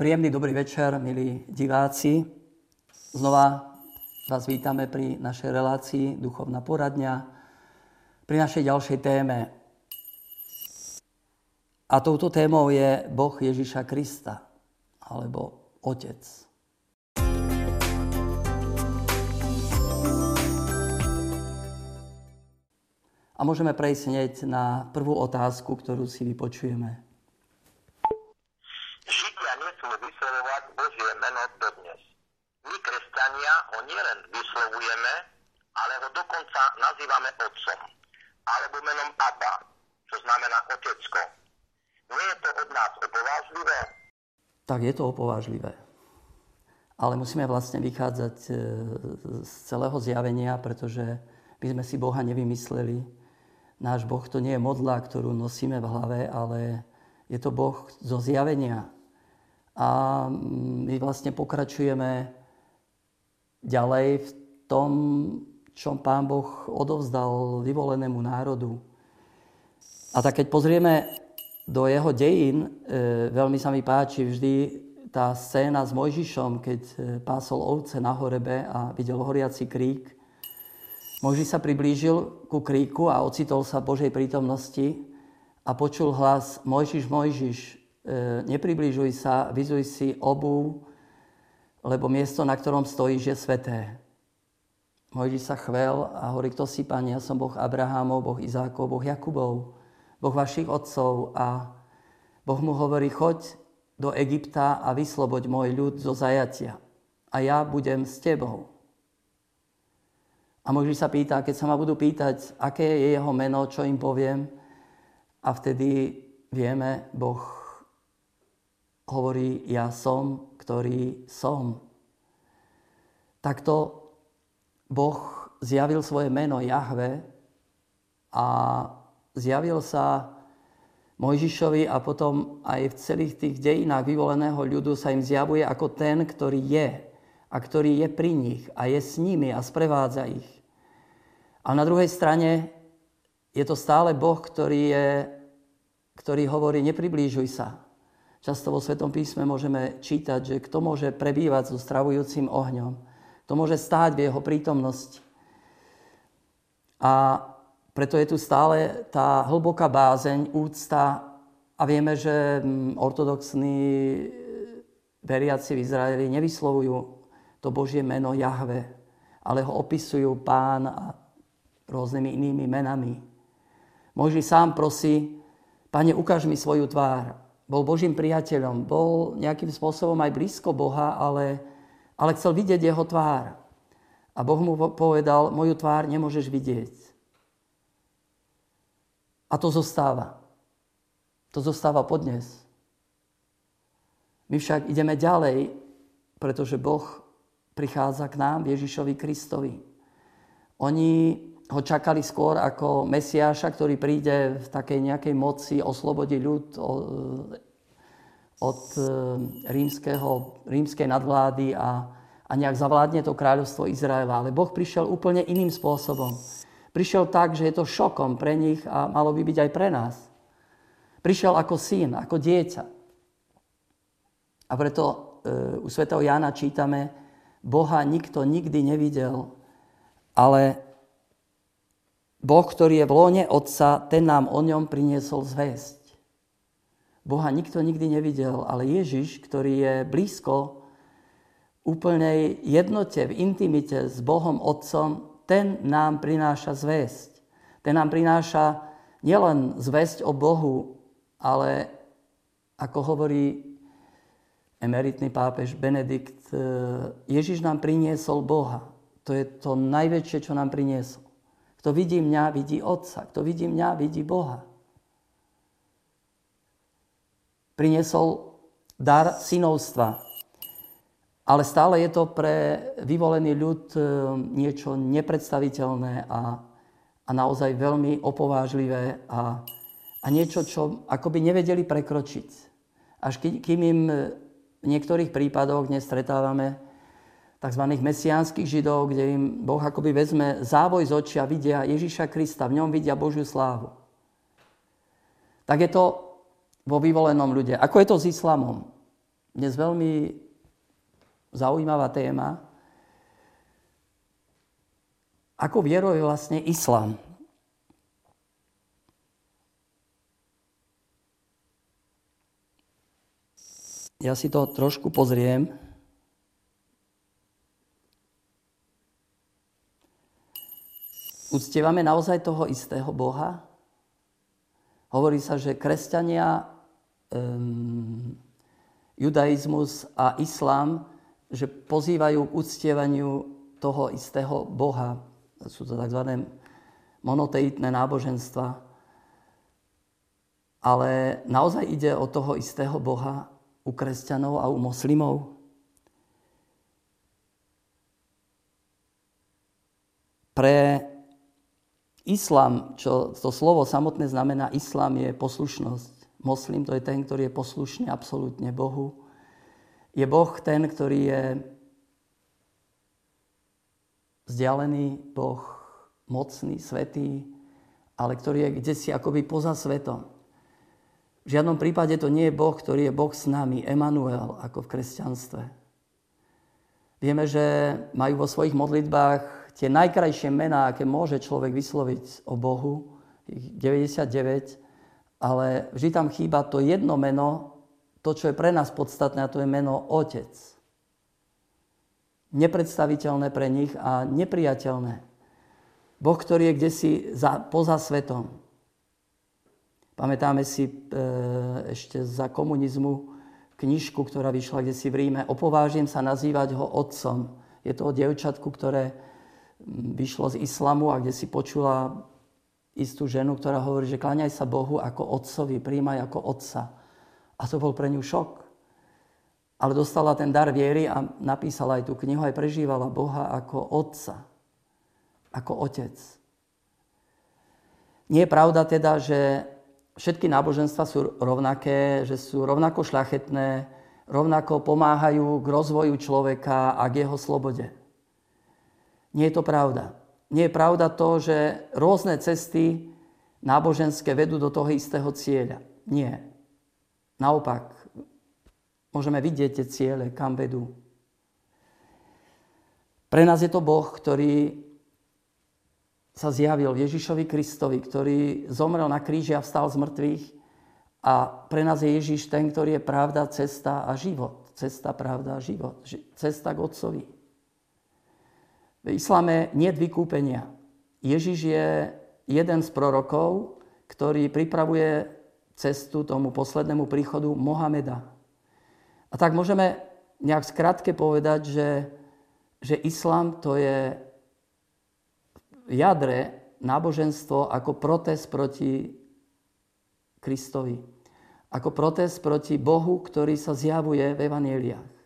Príjemný dobrý večer, milí diváci. Znova vás vítame pri našej relácii Duchovná poradňa, pri našej ďalšej téme. A touto témou je Boh Ježiša Krista, alebo Otec. A môžeme prejsť hneď na prvú otázku, ktorú si vypočujeme. Oslovujeme, ale ho dokonca nazývame otcom. Alebo menom Abba, čo znamená otecko. Nie je to od nás opovážlivé? Tak je to opovážlivé. Ale musíme vlastne vychádzať e, z celého zjavenia, pretože my sme si Boha nevymysleli. Náš Boh to nie je modla, ktorú nosíme v hlave, ale je to Boh zo zjavenia. A my vlastne pokračujeme ďalej v tom, čo Pán Boh odovzdal vyvolenému národu. A tak keď pozrieme do jeho dejín, e, veľmi sa mi páči vždy tá scéna s Mojžišom, keď e, pásol ovce na horebe a videl horiaci krík. Mojžiš sa priblížil ku kríku a ocitol sa Božej prítomnosti a počul hlas Mojžiš, Mojžiš, nepriblížuj sa, vyzuj si obu, lebo miesto, na ktorom stojíš, je sveté. Mojžiš sa chvel a hovorí, kto si, Pane, ja som Boh Abrahamov, Boh Izákov, Boh Jakubov, Boh vašich otcov. A Boh mu hovorí, choď do Egypta a vysloboď môj ľud zo zajatia. A ja budem s tebou. A Mojžiš sa pýta, keď sa ma budú pýtať, aké je jeho meno, čo im poviem. A vtedy vieme, Boh hovorí, ja som, ktorý som. Takto Boh zjavil svoje meno Jahve a zjavil sa Mojžišovi a potom aj v celých tých dejinách vyvoleného ľudu sa im zjavuje ako ten, ktorý je a ktorý je pri nich a je s nimi a sprevádza ich. A na druhej strane je to stále Boh, ktorý, je, ktorý hovorí, nepriblížuj sa. Často vo Svetom písme môžeme čítať, že kto môže prebývať so stravujúcim ohňom. To môže stáť v jeho prítomnosti. A preto je tu stále tá hlboká bázeň, úcta a vieme, že mm, ortodoxní veriaci v Izraeli nevyslovujú to Božie meno Jahve, ale ho opisujú pán a rôznymi inými menami. Mojži sám prosí, pane, ukáž mi svoju tvár. Bol Božím priateľom, bol nejakým spôsobom aj blízko Boha, ale ale chcel vidieť jeho tvár. A Boh mu povedal, moju tvár nemôžeš vidieť. A to zostáva. To zostáva podnes. My však ideme ďalej, pretože Boh prichádza k nám, Ježišovi Kristovi. Oni ho čakali skôr ako Mesiáša, ktorý príde v takej nejakej moci, oslobodí ľud od eh, rímskeho, rímskej nadvlády a, a nejak zavládne to kráľovstvo Izraela. Ale Boh prišiel úplne iným spôsobom. Prišiel tak, že je to šokom pre nich a malo by byť aj pre nás. Prišiel ako syn, ako dieťa. A preto e, u svätého Jána čítame, Boha nikto nikdy nevidel, ale Boh, ktorý je v lóne Otca, ten nám o ňom priniesol zväzť. Boha nikto nikdy nevidel, ale Ježiš, ktorý je blízko úplnej jednote, v intimite s Bohom Otcom, ten nám prináša zväzť. Ten nám prináša nielen zväzť o Bohu, ale ako hovorí emeritný pápež Benedikt, e, Ježiš nám priniesol Boha. To je to najväčšie, čo nám priniesol. Kto vidí mňa, vidí Otca. Kto vidí mňa, vidí Boha priniesol dar synovstva. Ale stále je to pre vyvolený ľud e, niečo nepredstaviteľné a, a naozaj veľmi opovážlivé a, a niečo, čo akoby nevedeli prekročiť. Až kým im v niektorých prípadoch dnes stretávame tzv. mesiánskych židov, kde im Boh akoby vezme závoj z očia, vidia Ježiša Krista, v ňom vidia Božiu slávu. Tak je to vo vyvolenom ľude. Ako je to s islamom? dnes veľmi zaujímavá téma. Ako vieruje vlastne islám? Ja si to trošku pozriem. Uctievame naozaj toho istého Boha? Hovorí sa, že kresťania, um, judaizmus a islám, že pozývajú k uctievaniu toho istého Boha. Sú to tzv. monoteitné náboženstva. Ale naozaj ide o toho istého Boha, u kresťanov a u moslimov? Pre islám, čo to slovo samotné znamená, islám je poslušnosť. Moslim to je ten, ktorý je poslušný absolútne Bohu. Je Boh ten, ktorý je vzdialený Boh, mocný, svetý, ale ktorý je kde si akoby poza svetom. V žiadnom prípade to nie je Boh, ktorý je Boh s nami, Emanuel, ako v kresťanstve. Vieme, že majú vo svojich modlitbách tie najkrajšie mená, aké môže človek vysloviť o Bohu, ich 99, ale vždy tam chýba to jedno meno, to, čo je pre nás podstatné, a to je meno Otec. Nepredstaviteľné pre nich a nepriateľné. Boh, ktorý je kde si za, poza svetom. Pamätáme si e, ešte za komunizmu knižku, ktorá vyšla kde si v Ríme. Opovážim sa nazývať ho otcom. Je to o dievčatku, ktoré vyšlo z islamu a kde si počula istú ženu, ktorá hovorí, že kláňaj sa Bohu ako otcovi, príjmaj ako otca. A to bol pre ňu šok. Ale dostala ten dar viery a napísala aj tú knihu, aj prežívala Boha ako otca, ako otec. Nie je pravda teda, že všetky náboženstva sú rovnaké, že sú rovnako šľachetné, rovnako pomáhajú k rozvoju človeka a k jeho slobode. Nie je to pravda. Nie je pravda to, že rôzne cesty náboženské vedú do toho istého cieľa. Nie. Naopak, môžeme vidieť tie ciele, kam vedú. Pre nás je to Boh, ktorý sa zjavil Ježišovi Kristovi, ktorý zomrel na kríži a vstal z mŕtvych. A pre nás je Ježiš ten, ktorý je pravda, cesta a život. Cesta, pravda a život. Cesta k Otcovi. V islame nie vykúpenia. Ježiš je jeden z prorokov, ktorý pripravuje cestu tomu poslednému príchodu Mohameda. A tak môžeme nejak skratke povedať, že, že islám to je v jadre náboženstvo ako protest proti Kristovi. Ako protest proti Bohu, ktorý sa zjavuje v evaneliách.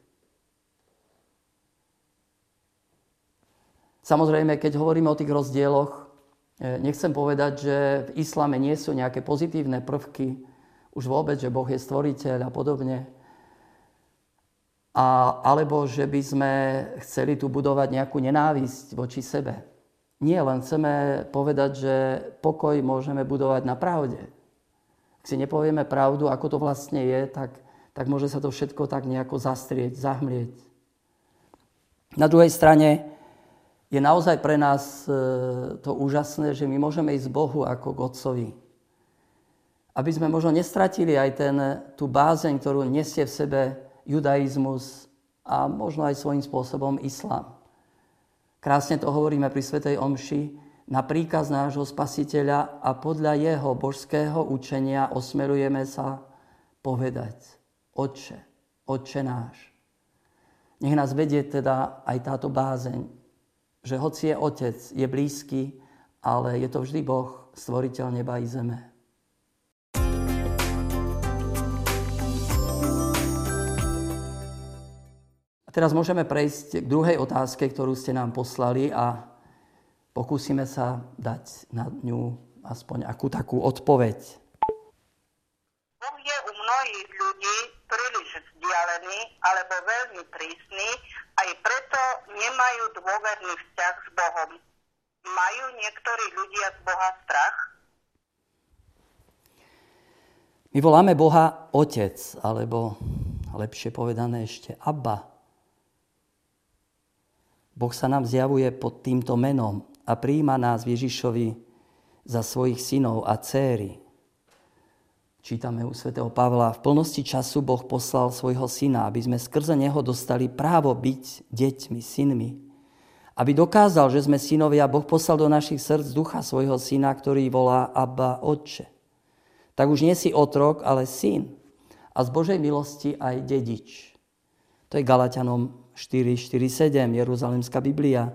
Samozrejme, keď hovoríme o tých rozdieloch, e, nechcem povedať, že v islame nie sú nejaké pozitívne prvky, už vôbec, že Boh je stvoriteľ a podobne. A, alebo že by sme chceli tu budovať nejakú nenávisť voči sebe. Nie, len chceme povedať, že pokoj môžeme budovať na pravde. Ak si nepovieme pravdu, ako to vlastne je, tak, tak môže sa to všetko tak nejako zastrieť, zahmlieť. Na druhej strane je naozaj pre nás e, to úžasné, že my môžeme ísť Bohu ako k Otcovi. Aby sme možno nestratili aj ten, tú bázeň, ktorú nesie v sebe judaizmus a možno aj svojím spôsobom islám. Krásne to hovoríme pri Svetej Omši, na príkaz nášho spasiteľa a podľa jeho božského učenia osmerujeme sa povedať Otče, Otče náš. Nech nás vedie teda aj táto bázeň, že hoci je Otec, je blízky, ale je to vždy Boh, stvoriteľ neba i zeme. teraz môžeme prejsť k druhej otázke, ktorú ste nám poslali a pokúsime sa dať na ňu aspoň akú takú odpoveď. Boh je u mnohých ľudí príliš vzdialený alebo veľmi prísny, aj preto nemajú dôverný vzťah s Bohom. Majú niektorí ľudia z Boha strach? My voláme Boha Otec alebo lepšie povedané ešte Abba. Boh sa nám zjavuje pod týmto menom a príjma nás Ježišovi za svojich synov a céry. Čítame u svätého Pavla, v plnosti času Boh poslal svojho syna, aby sme skrze neho dostali právo byť deťmi, synmi. Aby dokázal, že sme synovia, Boh poslal do našich srdc ducha svojho syna, ktorý volá Abba Otče. Tak už nie si otrok, ale syn. A z Božej milosti aj dedič. To je Galatianom 4.4.7, Jeruzalemská Biblia.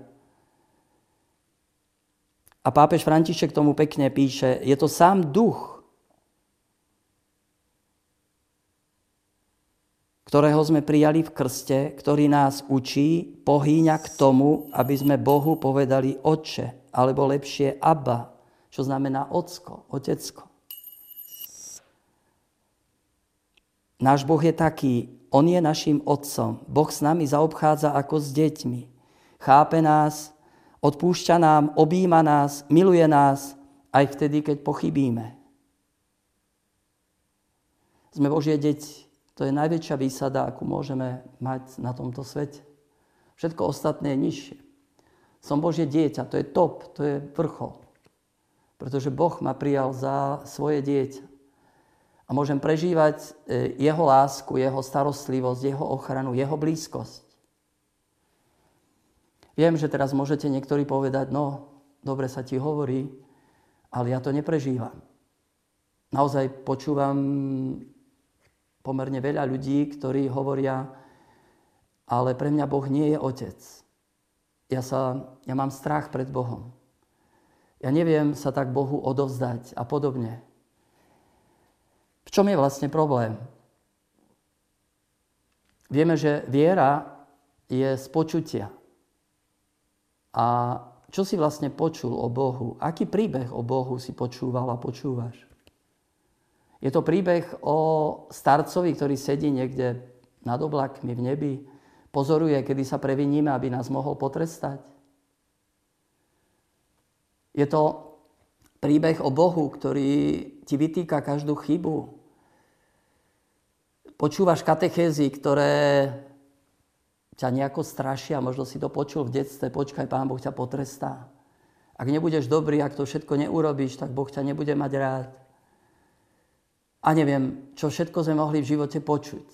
A pápež František tomu pekne píše, je to sám duch, ktorého sme prijali v krste, ktorý nás učí, pohýňa k tomu, aby sme Bohu povedali Otče, alebo lepšie Abba, čo znamená Ocko, Otecko. Náš Boh je taký, On je našim Otcom. Boh s nami zaobchádza ako s deťmi. Chápe nás, odpúšťa nám, objíma nás, miluje nás, aj vtedy, keď pochybíme. Sme Božie deti. To je najväčšia výsada, akú môžeme mať na tomto svete. Všetko ostatné je nižšie. Som Božie dieťa, to je top, to je vrchol. Pretože Boh ma prijal za svoje dieťa a môžem prežívať e, jeho lásku, jeho starostlivosť, jeho ochranu, jeho blízkosť. Viem, že teraz môžete niektorí povedať, no, dobre sa ti hovorí, ale ja to neprežívam. Naozaj počúvam pomerne veľa ľudí, ktorí hovoria, ale pre mňa Boh nie je otec. Ja, sa, ja mám strach pred Bohom. Ja neviem sa tak Bohu odovzdať a podobne. V čom je vlastne problém? Vieme, že viera je z počutia. A čo si vlastne počul o Bohu? Aký príbeh o Bohu si počúval a počúvaš? Je to príbeh o starcovi, ktorý sedí niekde nad oblakmi v nebi, pozoruje, kedy sa previníme, aby nás mohol potrestať. Je to príbeh o Bohu, ktorý ti vytýka každú chybu, počúvaš katechézy, ktoré ťa nejako strašia, možno si to počul v detstve, počkaj, Pán Boh ťa potrestá. Ak nebudeš dobrý, ak to všetko neurobíš, tak Boh ťa nebude mať rád. A neviem, čo všetko sme mohli v živote počuť.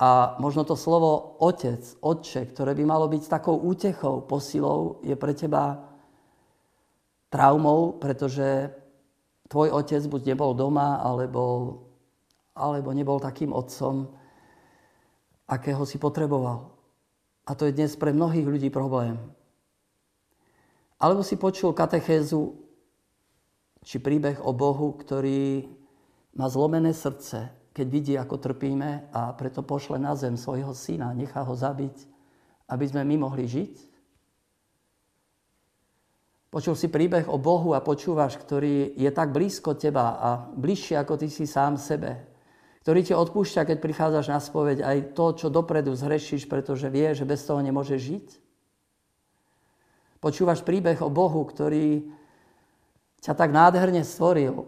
A možno to slovo otec, otče, ktoré by malo byť takou útechou, posilou, je pre teba traumou, pretože tvoj otec buď nebol doma, alebo alebo nebol takým otcom, akého si potreboval. A to je dnes pre mnohých ľudí problém. Alebo si počul katechézu či príbeh o Bohu, ktorý má zlomené srdce, keď vidí, ako trpíme a preto pošle na zem svojho syna, nechá ho zabiť, aby sme my mohli žiť? Počul si príbeh o Bohu a počúvaš, ktorý je tak blízko teba a bližšie ako ty si sám sebe ktorý ti odpúšťa, keď prichádzaš na spoveď, aj to, čo dopredu zhrešíš, pretože vie, že bez toho nemôže žiť. Počúvaš príbeh o Bohu, ktorý ťa tak nádherne stvoril,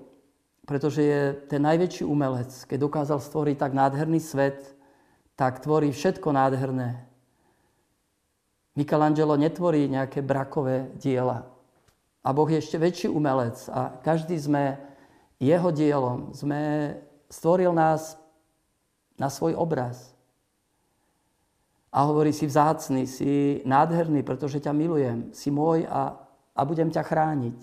pretože je ten najväčší umelec. Keď dokázal stvoriť tak nádherný svet, tak tvorí všetko nádherné. Michelangelo netvorí nejaké brakové diela. A Boh je ešte väčší umelec a každý sme jeho dielom. Sme stvoril nás na svoj obraz. A hovorí, si vzácný, si nádherný, pretože ťa milujem, si môj a, a budem ťa chrániť.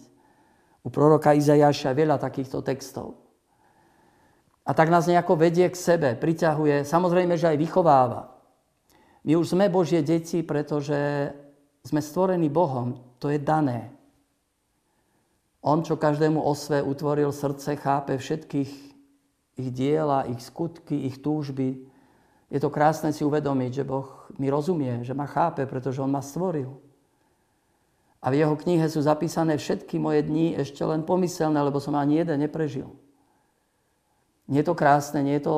U proroka Izajaša veľa takýchto textov. A tak nás nejako vedie k sebe, priťahuje, samozrejme, že aj vychováva. My už sme Božie deti, pretože sme stvorení Bohom, to je dané. On, čo každému osve utvoril srdce, chápe všetkých ich diela, ich skutky, ich túžby. Je to krásne si uvedomiť, že Boh mi rozumie, že ma chápe, pretože On ma stvoril. A v jeho knihe sú zapísané všetky moje dni ešte len pomyselné, lebo som ani jeden neprežil. Nie je to krásne, nie je to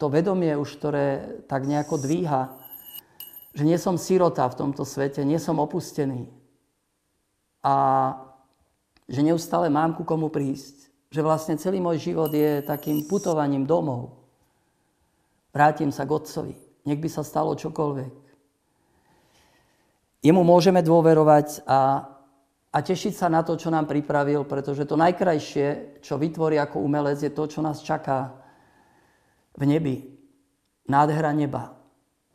to vedomie už, ktoré tak nejako dvíha, že nie som sirota v tomto svete, nie som opustený. A že neustále mám ku komu prísť že vlastne celý môj život je takým putovaním domov. Vrátim sa k Otcovi. Nech by sa stalo čokoľvek. Jemu môžeme dôverovať a, a tešiť sa na to, čo nám pripravil, pretože to najkrajšie, čo vytvorí ako umelec, je to, čo nás čaká v nebi. Nádhera neba.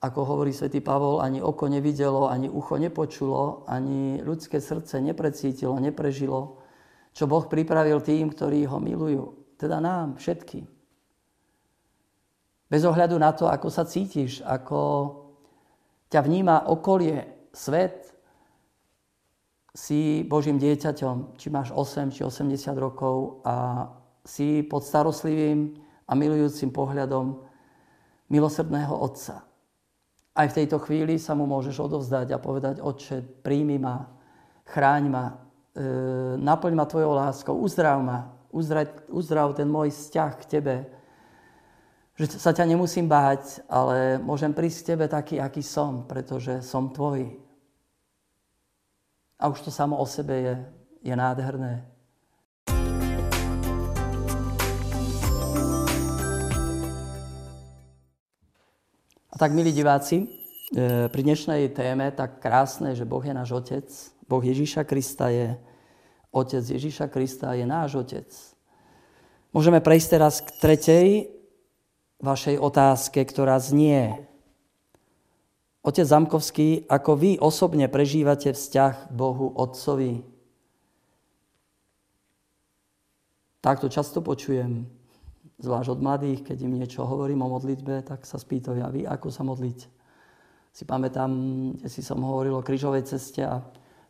Ako hovorí svätý Pavol, ani oko nevidelo, ani ucho nepočulo, ani ľudské srdce neprecítilo, neprežilo, čo Boh pripravil tým, ktorí ho milujú. Teda nám, všetkým. Bez ohľadu na to, ako sa cítiš, ako ťa vníma okolie, svet, si Božím dieťaťom, či máš 8 či 80 rokov a si pod starostlivým a milujúcim pohľadom milosrdného Otca. Aj v tejto chvíli sa mu môžeš odovzdať a povedať, Otče, príjmi ma, chráň ma, e, naplň ma tvojou láskou, uzdrav ma, uzdrav, uzdrav ten môj vzťah k Tebe, že sa ťa nemusím báť, ale môžem prísť k Tebe taký, aký som, pretože som Tvoj. A už to samo o sebe je, je nádherné. A tak, milí diváci, e, pri dnešnej téme tak krásne, že Boh je náš Otec, Boh Ježíša Krista je Otec Ježíša Krista je náš Otec. Môžeme prejsť teraz k tretej vašej otázke, ktorá znie, Otec Zamkovský, ako vy osobne prežívate vzťah Bohu Otcovi? Takto často počujem, zvlášť od mladých, keď im niečo hovorím o modlitbe, tak sa spýtajú, a vy ako sa modliť? Si pamätám, kde si som hovoril o krížovej ceste a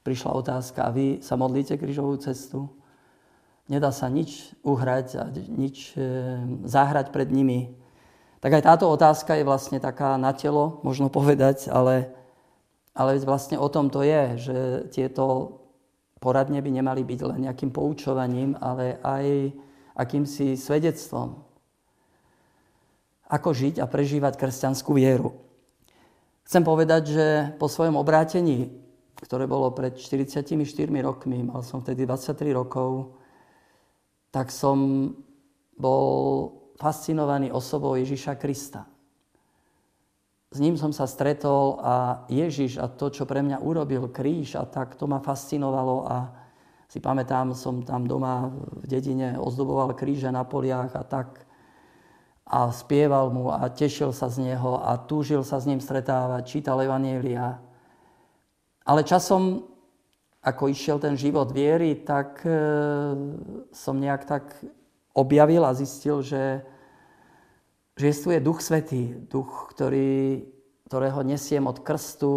prišla otázka, a vy sa modlíte krížovú cestu? Nedá sa nič uhrať a nič e, zahrať pred nimi. Tak aj táto otázka je vlastne taká na telo, možno povedať, ale, ale vlastne o tom to je, že tieto poradne by nemali byť len nejakým poučovaním, ale aj akýmsi svedectvom. Ako žiť a prežívať kresťanskú vieru. Chcem povedať, že po svojom obrátení, ktoré bolo pred 44 rokmi, mal som vtedy 23 rokov, tak som bol fascinovaný osobou Ježiša Krista. S ním som sa stretol a Ježiš a to, čo pre mňa urobil, kríž a tak, to ma fascinovalo a si pamätám, som tam doma v dedine ozdoboval kríže na poliach a tak a spieval mu a tešil sa z neho a túžil sa s ním stretávať, čítal Evanielia. Ale časom, ako išiel ten život viery, tak e, som nejak tak objavil a zistil, že, že je Duch Svetý, Duch, ktorý, ktorého nesiem od krstu,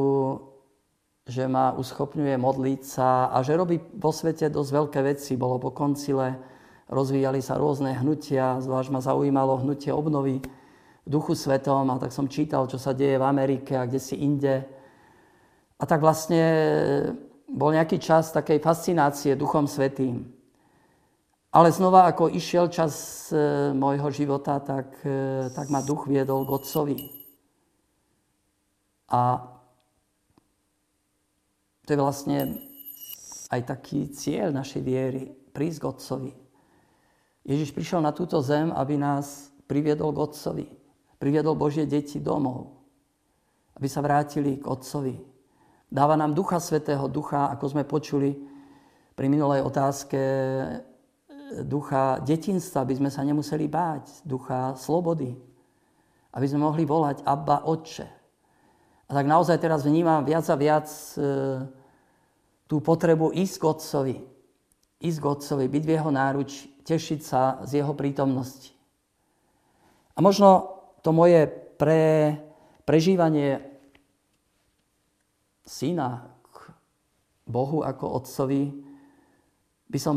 že ma uschopňuje modliť sa a že robí vo svete dosť veľké veci. Bolo po koncile, rozvíjali sa rôzne hnutia, zvlášť ma zaujímalo hnutie obnovy Duchu Svetom a tak som čítal, čo sa deje v Amerike a kde si inde. A tak vlastne bol nejaký čas takej fascinácie Duchom Svetým. Ale znova, ako išiel čas e, môjho života, tak, e, tak ma duch viedol k Otcovi. A to je vlastne aj taký cieľ našej viery, prísť k Otcovi. Ježiš prišiel na túto zem, aby nás priviedol k Otcovi. Priviedol Božie deti domov. Aby sa vrátili k Otcovi. Dáva nám Ducha Svetého, Ducha, ako sme počuli pri minulej otázke, ducha detinstva, aby sme sa nemuseli báť, ducha slobody, aby sme mohli volať Abba Otče. A tak naozaj teraz vnímam viac a viac e, tú potrebu ísť k Otcovi, ísť k Otcovi, byť v jeho náruč, tešiť sa z jeho prítomnosti. A možno to moje pre, prežívanie syna k Bohu ako Otcovi by som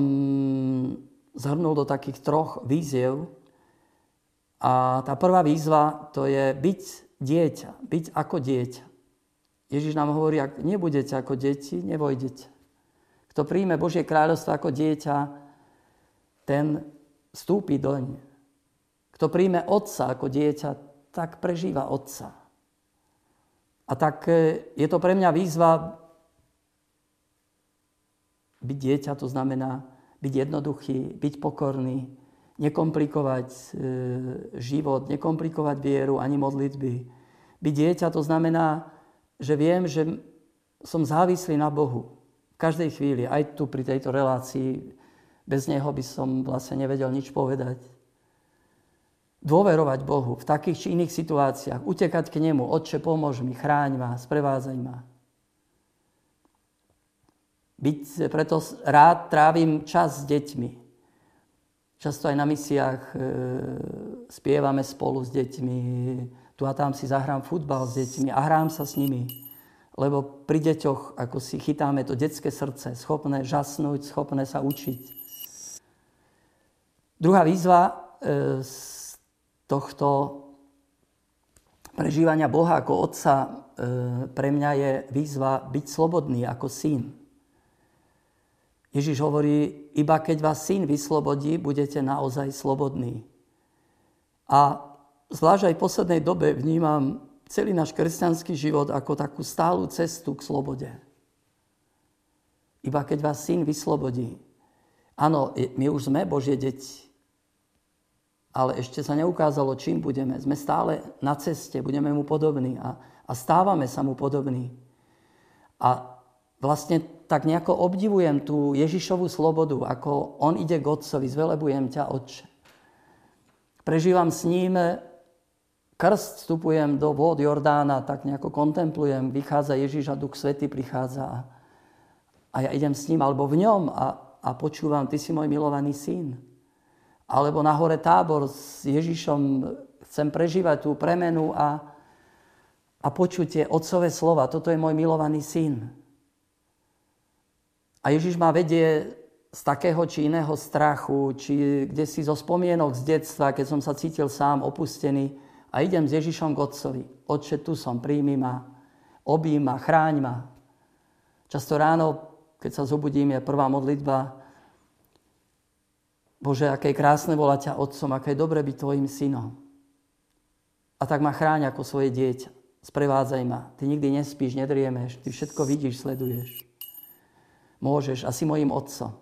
zhrnul do takých troch víziev. A tá prvá výzva to je byť dieťa, byť ako dieťa. Ježiš nám hovorí, ak nebudete ako deti, nevojdete. Kto príjme Božie kráľovstvo ako dieťa, ten vstúpi doň. Kto príjme otca ako dieťa, tak prežíva otca. A tak e, je to pre mňa výzva byť dieťa, to znamená byť jednoduchý, byť pokorný, nekomplikovať e, život, nekomplikovať vieru ani modlitby. Byť dieťa to znamená, že viem, že som závislý na Bohu. V každej chvíli, aj tu pri tejto relácii, bez Neho by som vlastne nevedel nič povedať. Dôverovať Bohu v takých či iných situáciách, utekať k Nemu, Otče, pomôž mi, chráň ma, sprevádzaj ma. Byť, preto rád trávim čas s deťmi. Často aj na misiách e, spievame spolu s deťmi, tu a tam si zahrám futbal s deťmi a hrám sa s nimi. Lebo pri deťoch, ako si chytáme to detské srdce, schopné žasnúť, schopné sa učiť. Druhá výzva e, z tohto prežívania Boha ako Otca e, pre mňa je výzva byť slobodný ako syn. Ježiš hovorí, iba keď vás syn vyslobodí, budete naozaj slobodní. A zvlášť aj v poslednej dobe vnímam celý náš kresťanský život ako takú stálu cestu k slobode. Iba keď vás syn vyslobodí. Áno, my už sme Božie deti, ale ešte sa neukázalo, čím budeme. Sme stále na ceste, budeme mu podobní a, a stávame sa mu podobní. A vlastne tak nejako obdivujem tú Ježišovú slobodu, ako on ide k Otcovi, zvelebujem ťa, Otče. Prežívam s ním krst, vstupujem do vod Jordána, tak nejako kontemplujem, vychádza Ježiš a Duch Svety prichádza a ja idem s ním, alebo v ňom a, a počúvam, ty si môj milovaný syn. Alebo na hore tábor s Ježišom chcem prežívať tú premenu a, a počutie otcové slova. Toto je môj milovaný syn. A Ježiš ma vedie z takého či iného strachu, či kde si zo spomienok z detstva, keď som sa cítil sám opustený a idem s Ježišom k Otcovi. Otče, tu som, príjmi ma, obím ma, chráň ma. Často ráno, keď sa zobudím, je prvá modlitba. Bože, aké krásne volať ťa Otcom, aké je dobre byť Tvojim synom. A tak ma chráň ako svoje dieťa. Sprevádzaj ma. Ty nikdy nespíš, nedriemeš, ty všetko vidíš, sleduješ môžeš a si mojim otcom.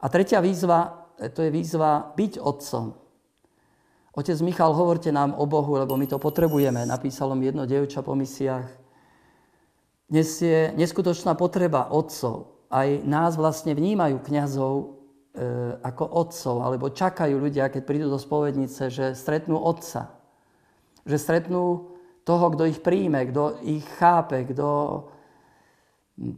A tretia výzva, to je výzva byť otcom. Otec Michal, hovorte nám o Bohu, lebo my to potrebujeme. Napísalo mi jedno dievča po misiách. Dnes je neskutočná potreba otcov. Aj nás vlastne vnímajú kňazov e, ako otcov, alebo čakajú ľudia, keď prídu do spovednice, že stretnú otca. Že stretnú toho, kto ich príjme, kto ich chápe, kto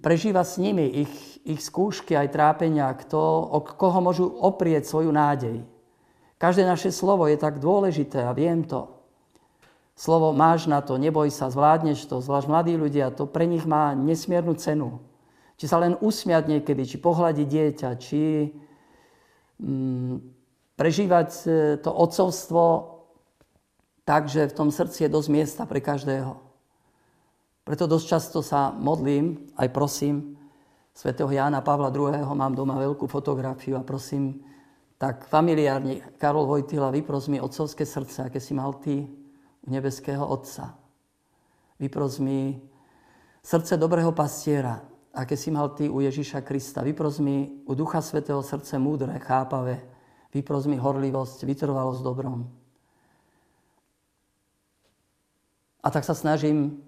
prežíva s nimi ich, ich skúšky aj trápenia, kto, o koho môžu oprieť svoju nádej. Každé naše slovo je tak dôležité a viem to. Slovo máš na to, neboj sa, zvládneš to, zvlášť mladí ľudia, to pre nich má nesmiernu cenu. Či sa len usmiať niekedy, či pohľadiť dieťa, či mm, prežívať e, to otcovstvo tak, že v tom srdci je dosť miesta pre každého. Preto dosť často sa modlím, aj prosím, svätého Jána Pavla II. mám doma veľkú fotografiu a prosím, tak familiárne, Karol Vojtila, vypros mi otcovské srdce, aké si mal ty u nebeského Otca. Vypros mi srdce dobrého pastiera, aké si mal ty u Ježiša Krista. Vypros mi u Ducha Svetého srdce múdre, chápavé. Vypros mi horlivosť, vytrvalosť dobrom. A tak sa snažím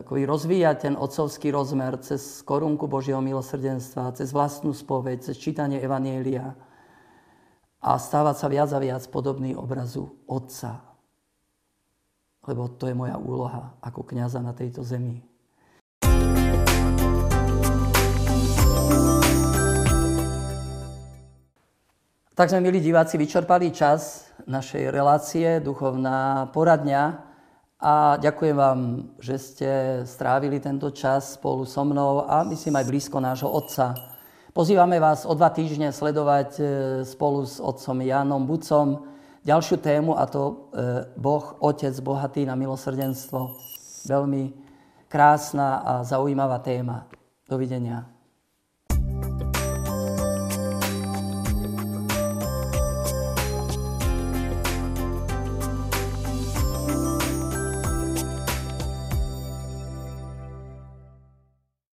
akoby rozvíjať ten otcovský rozmer cez korunku Božieho milosrdenstva, cez vlastnú spoveď, cez čítanie Evanielia a stávať sa viac a viac podobný obrazu Otca. Lebo to je moja úloha ako kniaza na tejto zemi. Tak sme, milí diváci, vyčerpali čas našej relácie Duchovná poradňa a ďakujem vám, že ste strávili tento čas spolu so mnou a myslím aj blízko nášho Otca. Pozývame vás o dva týždne sledovať e, spolu s otcom Jánom Bucom ďalšiu tému a to e, Boh, Otec bohatý na milosrdenstvo. Veľmi krásna a zaujímavá téma. Dovidenia.